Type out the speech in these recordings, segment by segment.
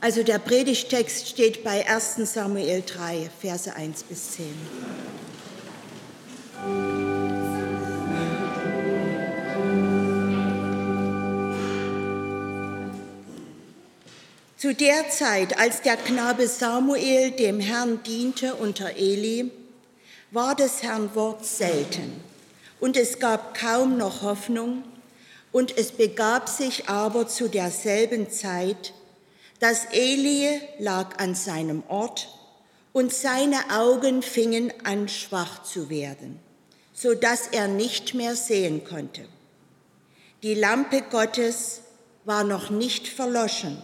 Also der Predigtext steht bei 1 Samuel 3, Verse 1 bis 10. Zu der Zeit, als der Knabe Samuel dem Herrn diente unter Eli, war des Herrn Wort selten und es gab kaum noch Hoffnung und es begab sich aber zu derselben Zeit, dass Eli lag an seinem Ort und seine Augen fingen an schwach zu werden, so dass er nicht mehr sehen konnte. Die Lampe Gottes war noch nicht verloschen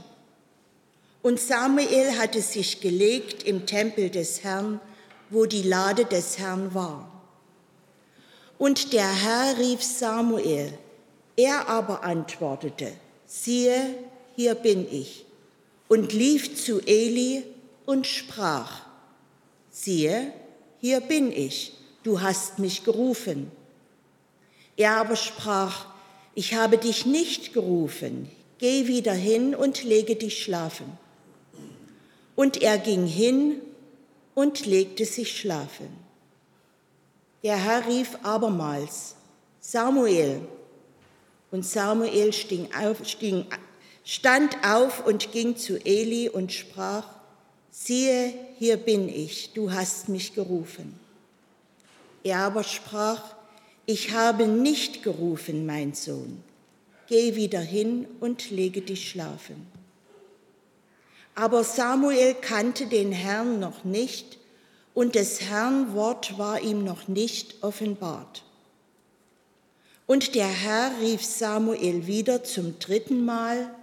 und Samuel hatte sich gelegt im Tempel des Herrn, wo die Lade des Herrn war. Und der Herr rief Samuel, er aber antwortete, siehe, hier bin ich und lief zu Eli und sprach, siehe, hier bin ich, du hast mich gerufen. Er aber sprach, ich habe dich nicht gerufen, geh wieder hin und lege dich schlafen. Und er ging hin und legte sich schlafen. Der Herr rief abermals, Samuel. Und Samuel sting auf, sting stand auf und ging zu Eli und sprach, siehe, hier bin ich, du hast mich gerufen. Er aber sprach, ich habe nicht gerufen, mein Sohn, geh wieder hin und lege dich schlafen. Aber Samuel kannte den Herrn noch nicht und des Herrn Wort war ihm noch nicht offenbart. Und der Herr rief Samuel wieder zum dritten Mal,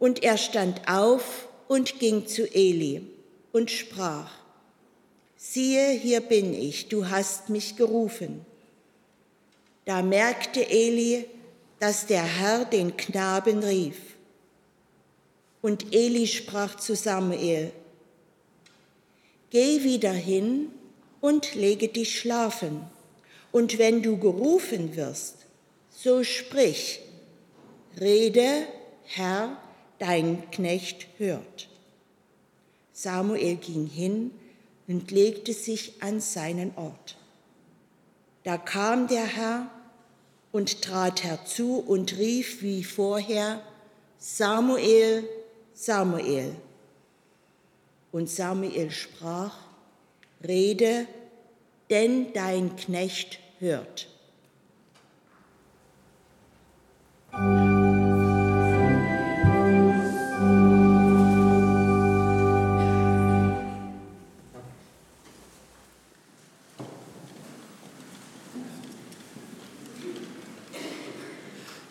und er stand auf und ging zu Eli und sprach, siehe, hier bin ich, du hast mich gerufen. Da merkte Eli, dass der Herr den Knaben rief. Und Eli sprach zu Samuel, Geh wieder hin und lege dich schlafen, und wenn du gerufen wirst, so sprich, rede, Herr, dein Knecht hört. Samuel ging hin und legte sich an seinen Ort. Da kam der Herr und trat herzu und rief wie vorher, Samuel, Samuel. Und Samuel sprach, Rede, denn dein Knecht hört.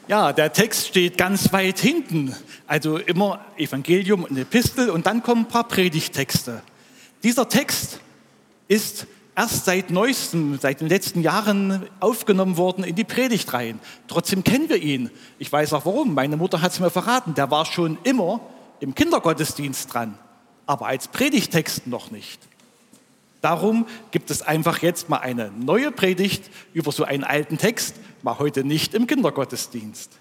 Ja, der Text steht ganz weit hinten. Also immer Evangelium und Epistel und dann kommen ein paar Predigtexte. Dieser Text ist erst seit neuestem, seit den letzten Jahren aufgenommen worden in die Predigtreihen. Trotzdem kennen wir ihn. Ich weiß auch warum. Meine Mutter hat es mir verraten. Der war schon immer im Kindergottesdienst dran, aber als Predigtext noch nicht. Darum gibt es einfach jetzt mal eine neue Predigt über so einen alten Text, mal heute nicht im Kindergottesdienst.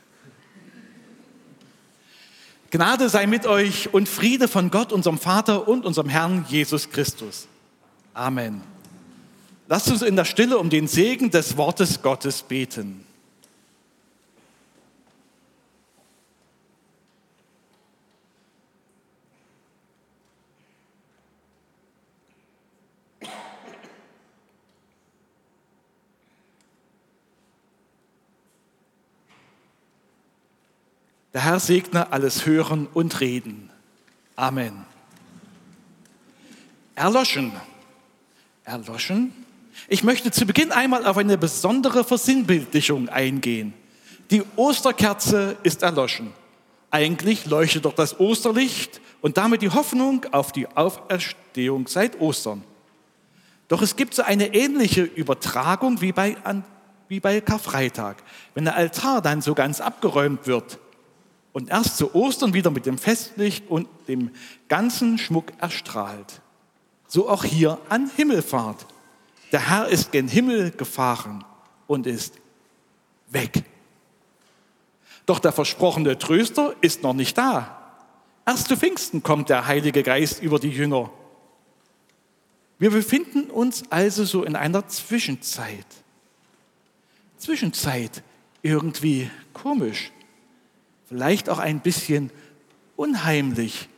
Gnade sei mit euch und Friede von Gott, unserem Vater und unserem Herrn Jesus Christus. Amen. Lasst uns in der Stille um den Segen des Wortes Gottes beten. Der Herr segne alles Hören und Reden. Amen. Erloschen. Erloschen? Ich möchte zu Beginn einmal auf eine besondere Versinnbildlichung eingehen. Die Osterkerze ist erloschen. Eigentlich leuchtet doch das Osterlicht und damit die Hoffnung auf die Auferstehung seit Ostern. Doch es gibt so eine ähnliche Übertragung wie bei, wie bei Karfreitag. Wenn der Altar dann so ganz abgeräumt wird, und erst zu Ostern wieder mit dem Festlicht und dem ganzen Schmuck erstrahlt. So auch hier an Himmelfahrt. Der Herr ist gen Himmel gefahren und ist weg. Doch der versprochene Tröster ist noch nicht da. Erst zu Pfingsten kommt der Heilige Geist über die Jünger. Wir befinden uns also so in einer Zwischenzeit. Zwischenzeit irgendwie komisch, vielleicht auch ein bisschen unheimlich,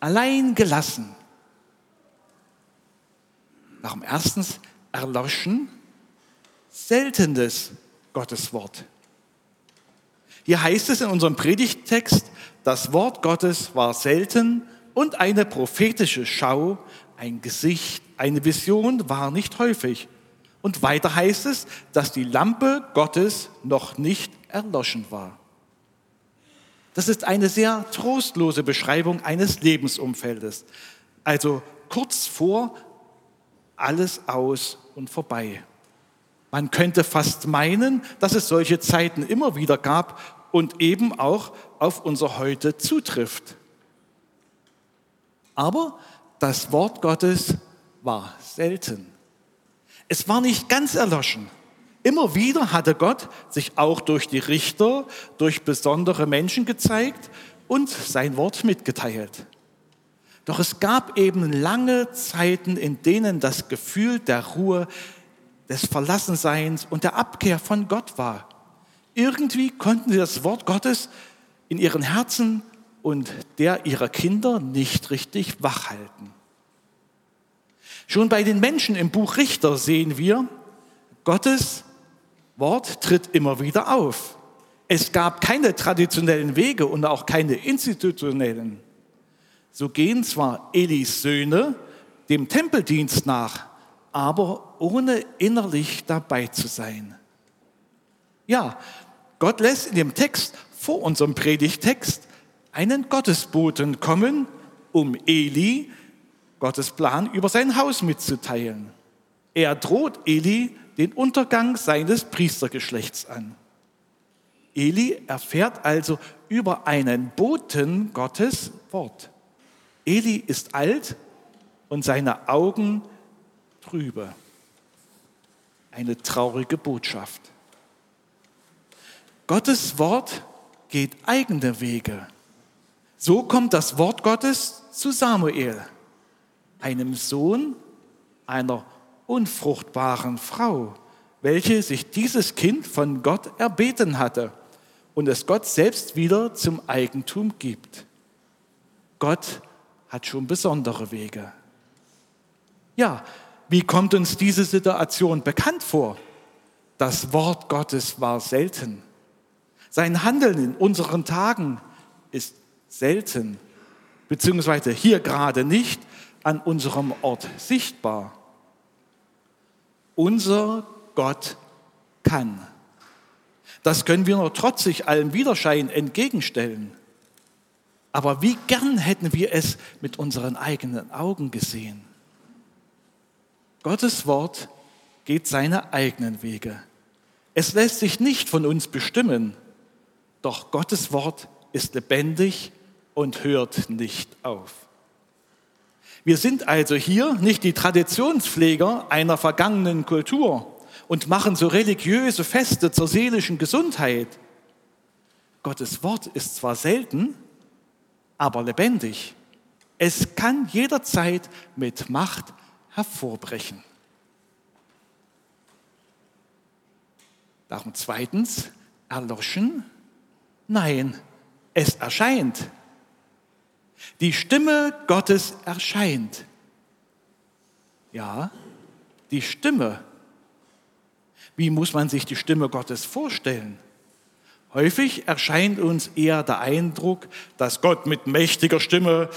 allein gelassen. Warum erstens erloschen seltenes Gotteswort. Hier heißt es in unserem Predigttext, das Wort Gottes war selten und eine prophetische Schau, ein Gesicht, eine Vision war nicht häufig. Und weiter heißt es, dass die Lampe Gottes noch nicht erloschen war. Das ist eine sehr trostlose Beschreibung eines Lebensumfeldes. Also kurz vor alles aus und vorbei. Man könnte fast meinen, dass es solche Zeiten immer wieder gab und eben auch auf unser Heute zutrifft. Aber das Wort Gottes war selten. Es war nicht ganz erloschen. Immer wieder hatte Gott sich auch durch die Richter, durch besondere Menschen gezeigt und sein Wort mitgeteilt. Doch es gab eben lange Zeiten, in denen das Gefühl der Ruhe, des Verlassenseins und der Abkehr von Gott war. Irgendwie konnten sie das Wort Gottes in ihren Herzen und der ihrer Kinder nicht richtig wachhalten. Schon bei den Menschen im Buch Richter sehen wir, Gottes Wort tritt immer wieder auf. Es gab keine traditionellen Wege und auch keine institutionellen. So gehen zwar Elis Söhne dem Tempeldienst nach, aber ohne innerlich dabei zu sein. Ja, Gott lässt in dem Text vor unserem Predigtext einen Gottesboten kommen, um Eli Gottes Plan über sein Haus mitzuteilen. Er droht Eli den Untergang seines Priestergeschlechts an. Eli erfährt also über einen Boten Gottes Wort. Eli ist alt und seine Augen trübe. Eine traurige Botschaft. Gottes Wort geht eigene Wege. So kommt das Wort Gottes zu Samuel, einem Sohn einer unfruchtbaren Frau, welche sich dieses Kind von Gott erbeten hatte und es Gott selbst wieder zum Eigentum gibt. Gott hat schon besondere Wege. Ja, wie kommt uns diese Situation bekannt vor? Das Wort Gottes war selten. Sein Handeln in unseren Tagen ist selten, beziehungsweise hier gerade nicht an unserem Ort sichtbar. Unser Gott kann. Das können wir nur trotzig allem Widerschein entgegenstellen. Aber wie gern hätten wir es mit unseren eigenen Augen gesehen. Gottes Wort geht seine eigenen Wege. Es lässt sich nicht von uns bestimmen, doch Gottes Wort ist lebendig und hört nicht auf. Wir sind also hier nicht die Traditionspfleger einer vergangenen Kultur und machen so religiöse Feste zur seelischen Gesundheit. Gottes Wort ist zwar selten, aber lebendig. Es kann jederzeit mit Macht hervorbrechen. Darum zweitens, erloschen? Nein, es erscheint. Die Stimme Gottes erscheint. Ja, die Stimme. Wie muss man sich die Stimme Gottes vorstellen? Häufig erscheint uns eher der Eindruck, dass Gott mit mächtiger Stimme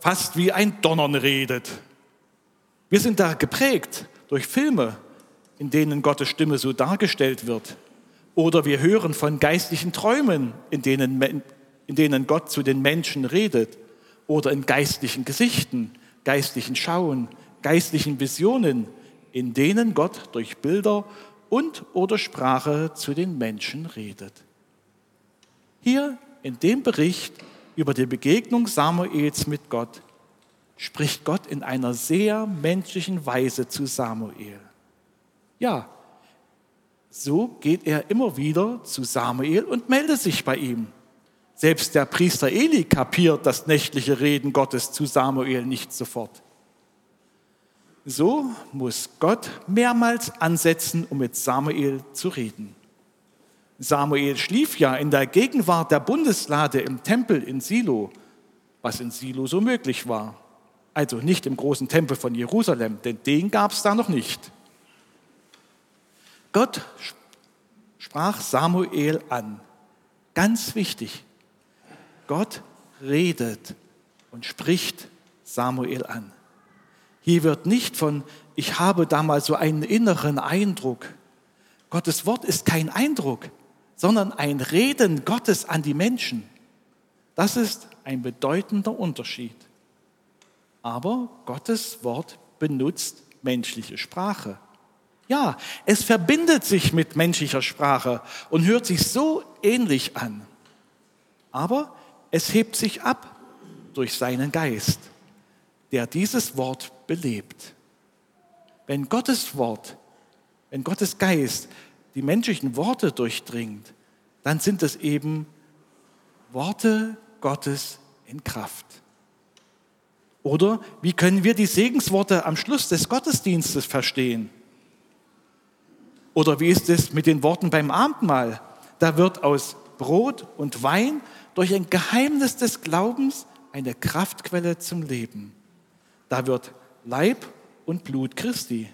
fast wie ein Donnern redet. Wir sind da geprägt durch Filme, in denen Gottes Stimme so dargestellt wird. Oder wir hören von geistlichen Träumen, in denen, in denen Gott zu den Menschen redet. Oder in geistlichen Gesichten, geistlichen Schauen, geistlichen Visionen, in denen Gott durch Bilder und oder Sprache zu den Menschen redet. Hier in dem Bericht über die Begegnung Samuels mit Gott spricht Gott in einer sehr menschlichen Weise zu Samuel. Ja, so geht er immer wieder zu Samuel und meldet sich bei ihm. Selbst der Priester Eli kapiert das nächtliche Reden Gottes zu Samuel nicht sofort. So muss Gott mehrmals ansetzen, um mit Samuel zu reden. Samuel schlief ja in der Gegenwart der Bundeslade im Tempel in Silo, was in Silo so möglich war. Also nicht im großen Tempel von Jerusalem, denn den gab es da noch nicht. Gott sprach Samuel an. Ganz wichtig. Gott redet und spricht Samuel an. Hier wird nicht von, ich habe da mal so einen inneren Eindruck. Gottes Wort ist kein Eindruck, sondern ein Reden Gottes an die Menschen. Das ist ein bedeutender Unterschied. Aber Gottes Wort benutzt menschliche Sprache. Ja, es verbindet sich mit menschlicher Sprache und hört sich so ähnlich an. Aber es hebt sich ab durch seinen Geist, der dieses Wort belebt. Wenn Gottes Wort, wenn Gottes Geist die menschlichen Worte durchdringt, dann sind es eben Worte Gottes in Kraft. Oder wie können wir die Segensworte am Schluss des Gottesdienstes verstehen? Oder wie ist es mit den Worten beim Abendmahl? Da wird aus Brot und Wein durch ein Geheimnis des Glaubens eine Kraftquelle zum Leben. Da wird Leib und Blut Christi.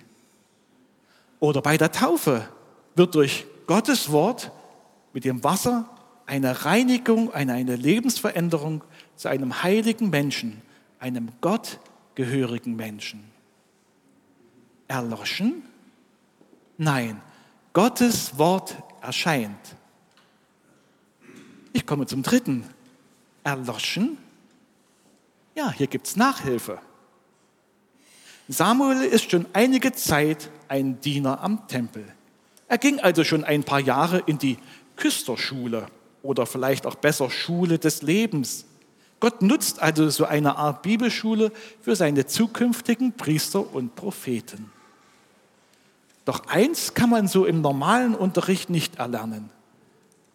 Oder bei der Taufe wird durch Gottes Wort mit dem Wasser eine Reinigung, eine, eine Lebensveränderung zu einem heiligen Menschen, einem gottgehörigen Menschen. Erloschen? Nein, Gottes Wort erscheint. Ich komme zum dritten. Erloschen? Ja, hier gibt es Nachhilfe. Samuel ist schon einige Zeit ein Diener am Tempel. Er ging also schon ein paar Jahre in die Küsterschule oder vielleicht auch besser Schule des Lebens. Gott nutzt also so eine Art Bibelschule für seine zukünftigen Priester und Propheten. Doch eins kann man so im normalen Unterricht nicht erlernen.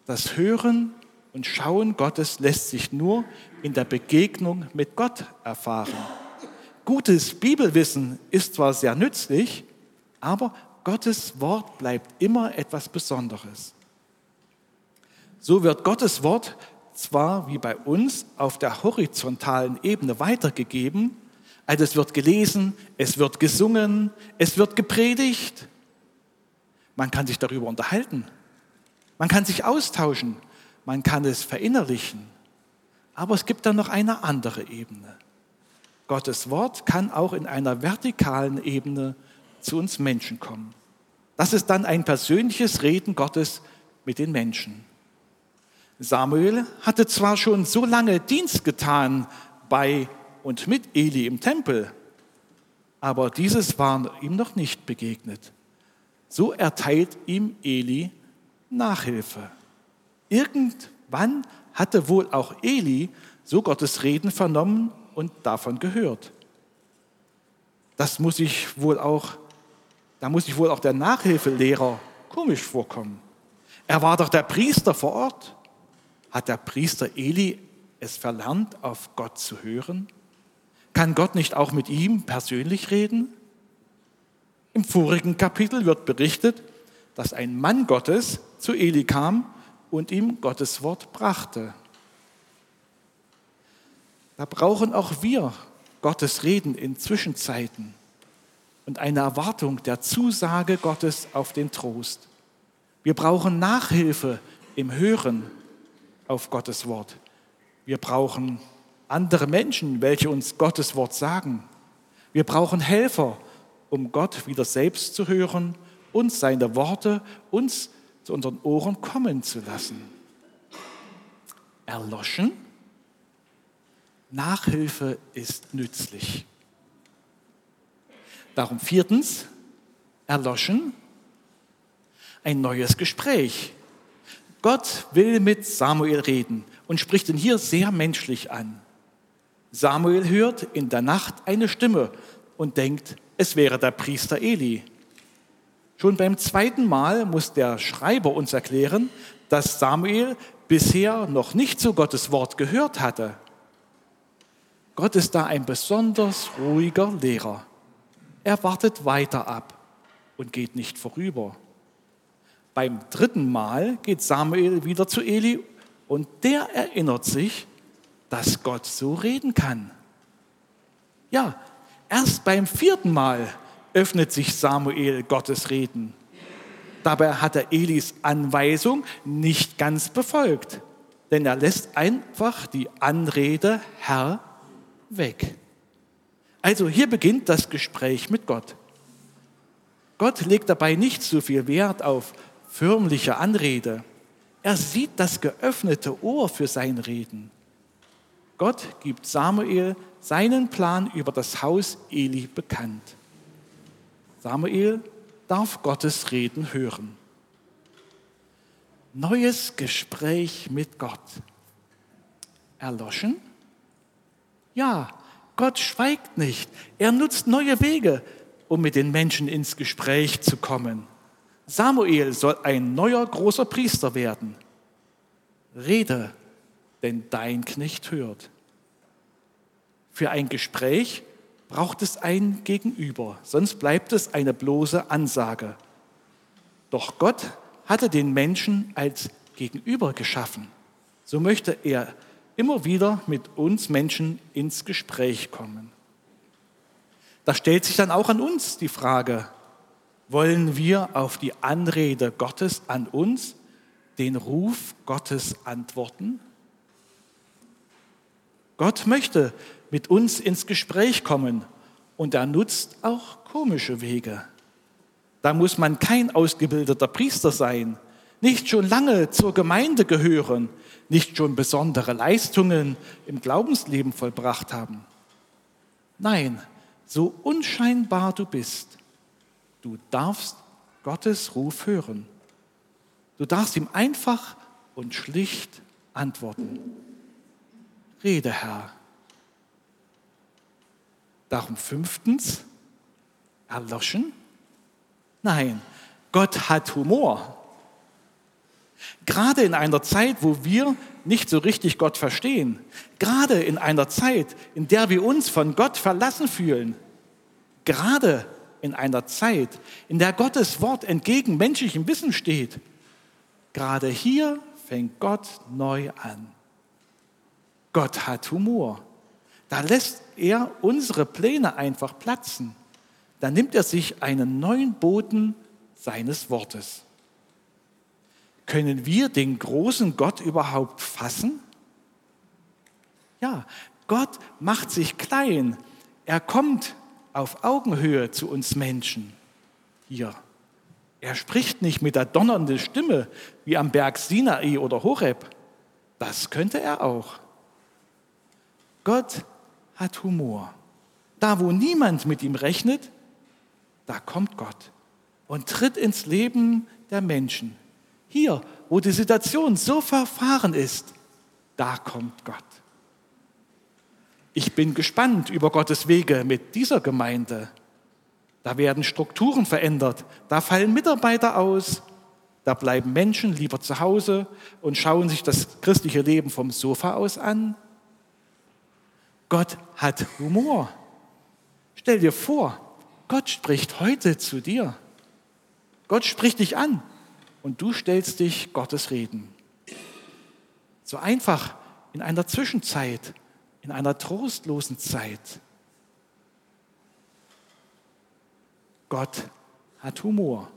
Das Hören und Schauen Gottes lässt sich nur in der Begegnung mit Gott erfahren. Gutes Bibelwissen ist zwar sehr nützlich, aber Gottes Wort bleibt immer etwas Besonderes. So wird Gottes Wort zwar wie bei uns auf der horizontalen Ebene weitergegeben, also es wird gelesen, es wird gesungen, es wird gepredigt, man kann sich darüber unterhalten, man kann sich austauschen, man kann es verinnerlichen, aber es gibt dann noch eine andere Ebene. Gottes Wort kann auch in einer vertikalen Ebene zu uns Menschen kommen. Das ist dann ein persönliches Reden Gottes mit den Menschen. Samuel hatte zwar schon so lange Dienst getan bei und mit Eli im Tempel, aber dieses war ihm noch nicht begegnet. So erteilt ihm Eli Nachhilfe. Irgendwann hatte wohl auch Eli so Gottes Reden vernommen und davon gehört. Das muss ich wohl auch, da muss ich wohl auch der Nachhilfelehrer komisch vorkommen. Er war doch der Priester vor Ort. Hat der Priester Eli es verlernt, auf Gott zu hören? Kann Gott nicht auch mit ihm persönlich reden? Im vorigen Kapitel wird berichtet, dass ein Mann Gottes zu Eli kam und ihm Gottes Wort brachte. Da brauchen auch wir Gottes Reden in Zwischenzeiten und eine Erwartung der Zusage Gottes auf den Trost. Wir brauchen Nachhilfe im Hören auf Gottes Wort. Wir brauchen andere Menschen, welche uns Gottes Wort sagen. Wir brauchen Helfer, um Gott wieder selbst zu hören und seine Worte uns zu unseren Ohren kommen zu lassen. Erloschen? Nachhilfe ist nützlich. Darum viertens, erloschen, ein neues Gespräch. Gott will mit Samuel reden und spricht ihn hier sehr menschlich an. Samuel hört in der Nacht eine Stimme und denkt, es wäre der Priester Eli. Schon beim zweiten Mal muss der Schreiber uns erklären, dass Samuel bisher noch nicht so Gottes Wort gehört hatte. Gott ist da ein besonders ruhiger Lehrer. Er wartet weiter ab und geht nicht vorüber. Beim dritten Mal geht Samuel wieder zu Eli und der erinnert sich, dass Gott so reden kann. Ja, erst beim vierten Mal öffnet sich Samuel Gottes Reden. Dabei hat er Elis Anweisung nicht ganz befolgt, denn er lässt einfach die Anrede Herr weg. Also hier beginnt das Gespräch mit Gott. Gott legt dabei nicht so viel Wert auf förmliche Anrede. Er sieht das geöffnete Ohr für sein Reden. Gott gibt Samuel seinen Plan über das Haus Eli bekannt. Samuel darf Gottes Reden hören. Neues Gespräch mit Gott. Erloschen? Ja, Gott schweigt nicht. Er nutzt neue Wege, um mit den Menschen ins Gespräch zu kommen. Samuel soll ein neuer großer Priester werden. Rede, denn dein Knecht hört. Für ein Gespräch braucht es ein Gegenüber, sonst bleibt es eine bloße Ansage. Doch Gott hatte den Menschen als Gegenüber geschaffen. So möchte er immer wieder mit uns Menschen ins Gespräch kommen. Da stellt sich dann auch an uns die Frage, wollen wir auf die Anrede Gottes an uns, den Ruf Gottes antworten? Gott möchte mit uns ins Gespräch kommen und er nutzt auch komische Wege. Da muss man kein ausgebildeter Priester sein, nicht schon lange zur Gemeinde gehören, nicht schon besondere Leistungen im Glaubensleben vollbracht haben. Nein, so unscheinbar du bist, du darfst Gottes Ruf hören. Du darfst ihm einfach und schlicht antworten. Rede, Herr, Darum fünftens, erloschen? Nein, Gott hat Humor. Gerade in einer Zeit, wo wir nicht so richtig Gott verstehen, gerade in einer Zeit, in der wir uns von Gott verlassen fühlen, gerade in einer Zeit, in der Gottes Wort entgegen menschlichem Wissen steht, gerade hier fängt Gott neu an. Gott hat Humor. Da lässt er unsere Pläne einfach platzen. Da nimmt er sich einen neuen Boden seines Wortes. Können wir den großen Gott überhaupt fassen? Ja, Gott macht sich klein. Er kommt auf Augenhöhe zu uns Menschen hier. Er spricht nicht mit der donnernden Stimme wie am Berg Sinai oder Horeb. Das könnte er auch. Gott hat Humor. Da, wo niemand mit ihm rechnet, da kommt Gott und tritt ins Leben der Menschen. Hier, wo die Situation so verfahren ist, da kommt Gott. Ich bin gespannt über Gottes Wege mit dieser Gemeinde. Da werden Strukturen verändert, da fallen Mitarbeiter aus, da bleiben Menschen lieber zu Hause und schauen sich das christliche Leben vom Sofa aus an. Gott hat Humor. Stell dir vor, Gott spricht heute zu dir. Gott spricht dich an und du stellst dich Gottes Reden. So einfach in einer Zwischenzeit, in einer trostlosen Zeit. Gott hat Humor.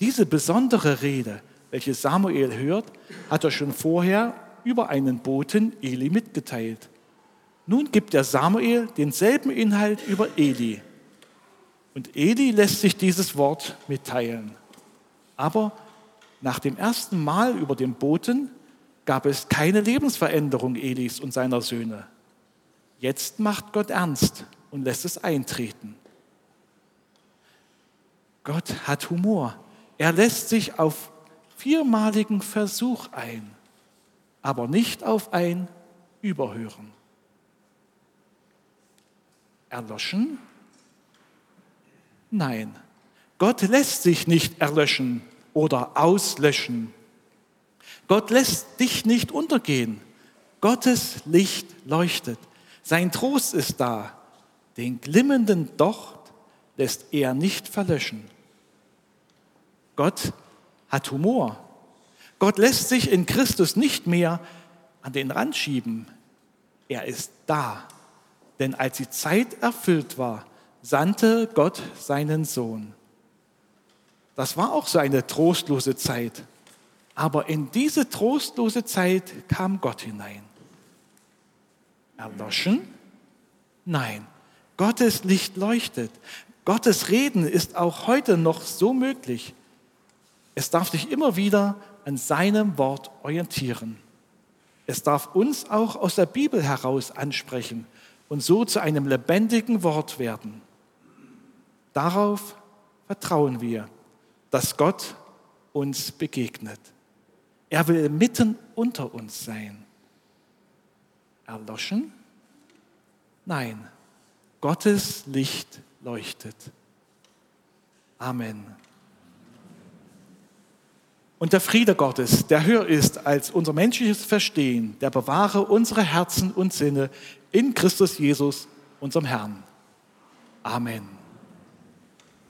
Diese besondere Rede, welche Samuel hört, hat er schon vorher über einen Boten Eli mitgeteilt. Nun gibt der Samuel denselben Inhalt über Eli. Und Eli lässt sich dieses Wort mitteilen. Aber nach dem ersten Mal über den Boten gab es keine Lebensveränderung Elis und seiner Söhne. Jetzt macht Gott ernst und lässt es eintreten. Gott hat Humor. Er lässt sich auf viermaligen Versuch ein, aber nicht auf ein Überhören erloschen? Nein, Gott lässt sich nicht erlöschen oder auslöschen. Gott lässt dich nicht untergehen. Gottes Licht leuchtet. Sein Trost ist da. Den glimmenden Docht lässt er nicht verlöschen. Gott hat Humor. Gott lässt sich in Christus nicht mehr an den Rand schieben. Er ist da. Denn als die Zeit erfüllt war, sandte Gott seinen Sohn. Das war auch so eine trostlose Zeit. Aber in diese trostlose Zeit kam Gott hinein. Erloschen? Nein. Gottes Licht leuchtet. Gottes Reden ist auch heute noch so möglich. Es darf dich immer wieder an seinem Wort orientieren. Es darf uns auch aus der Bibel heraus ansprechen und so zu einem lebendigen Wort werden. Darauf vertrauen wir, dass Gott uns begegnet. Er will mitten unter uns sein. Erloschen? Nein, Gottes Licht leuchtet. Amen. Und der Friede Gottes, der höher ist als unser menschliches Verstehen, der bewahre unsere Herzen und Sinne in Christus Jesus, unserem Herrn. Amen.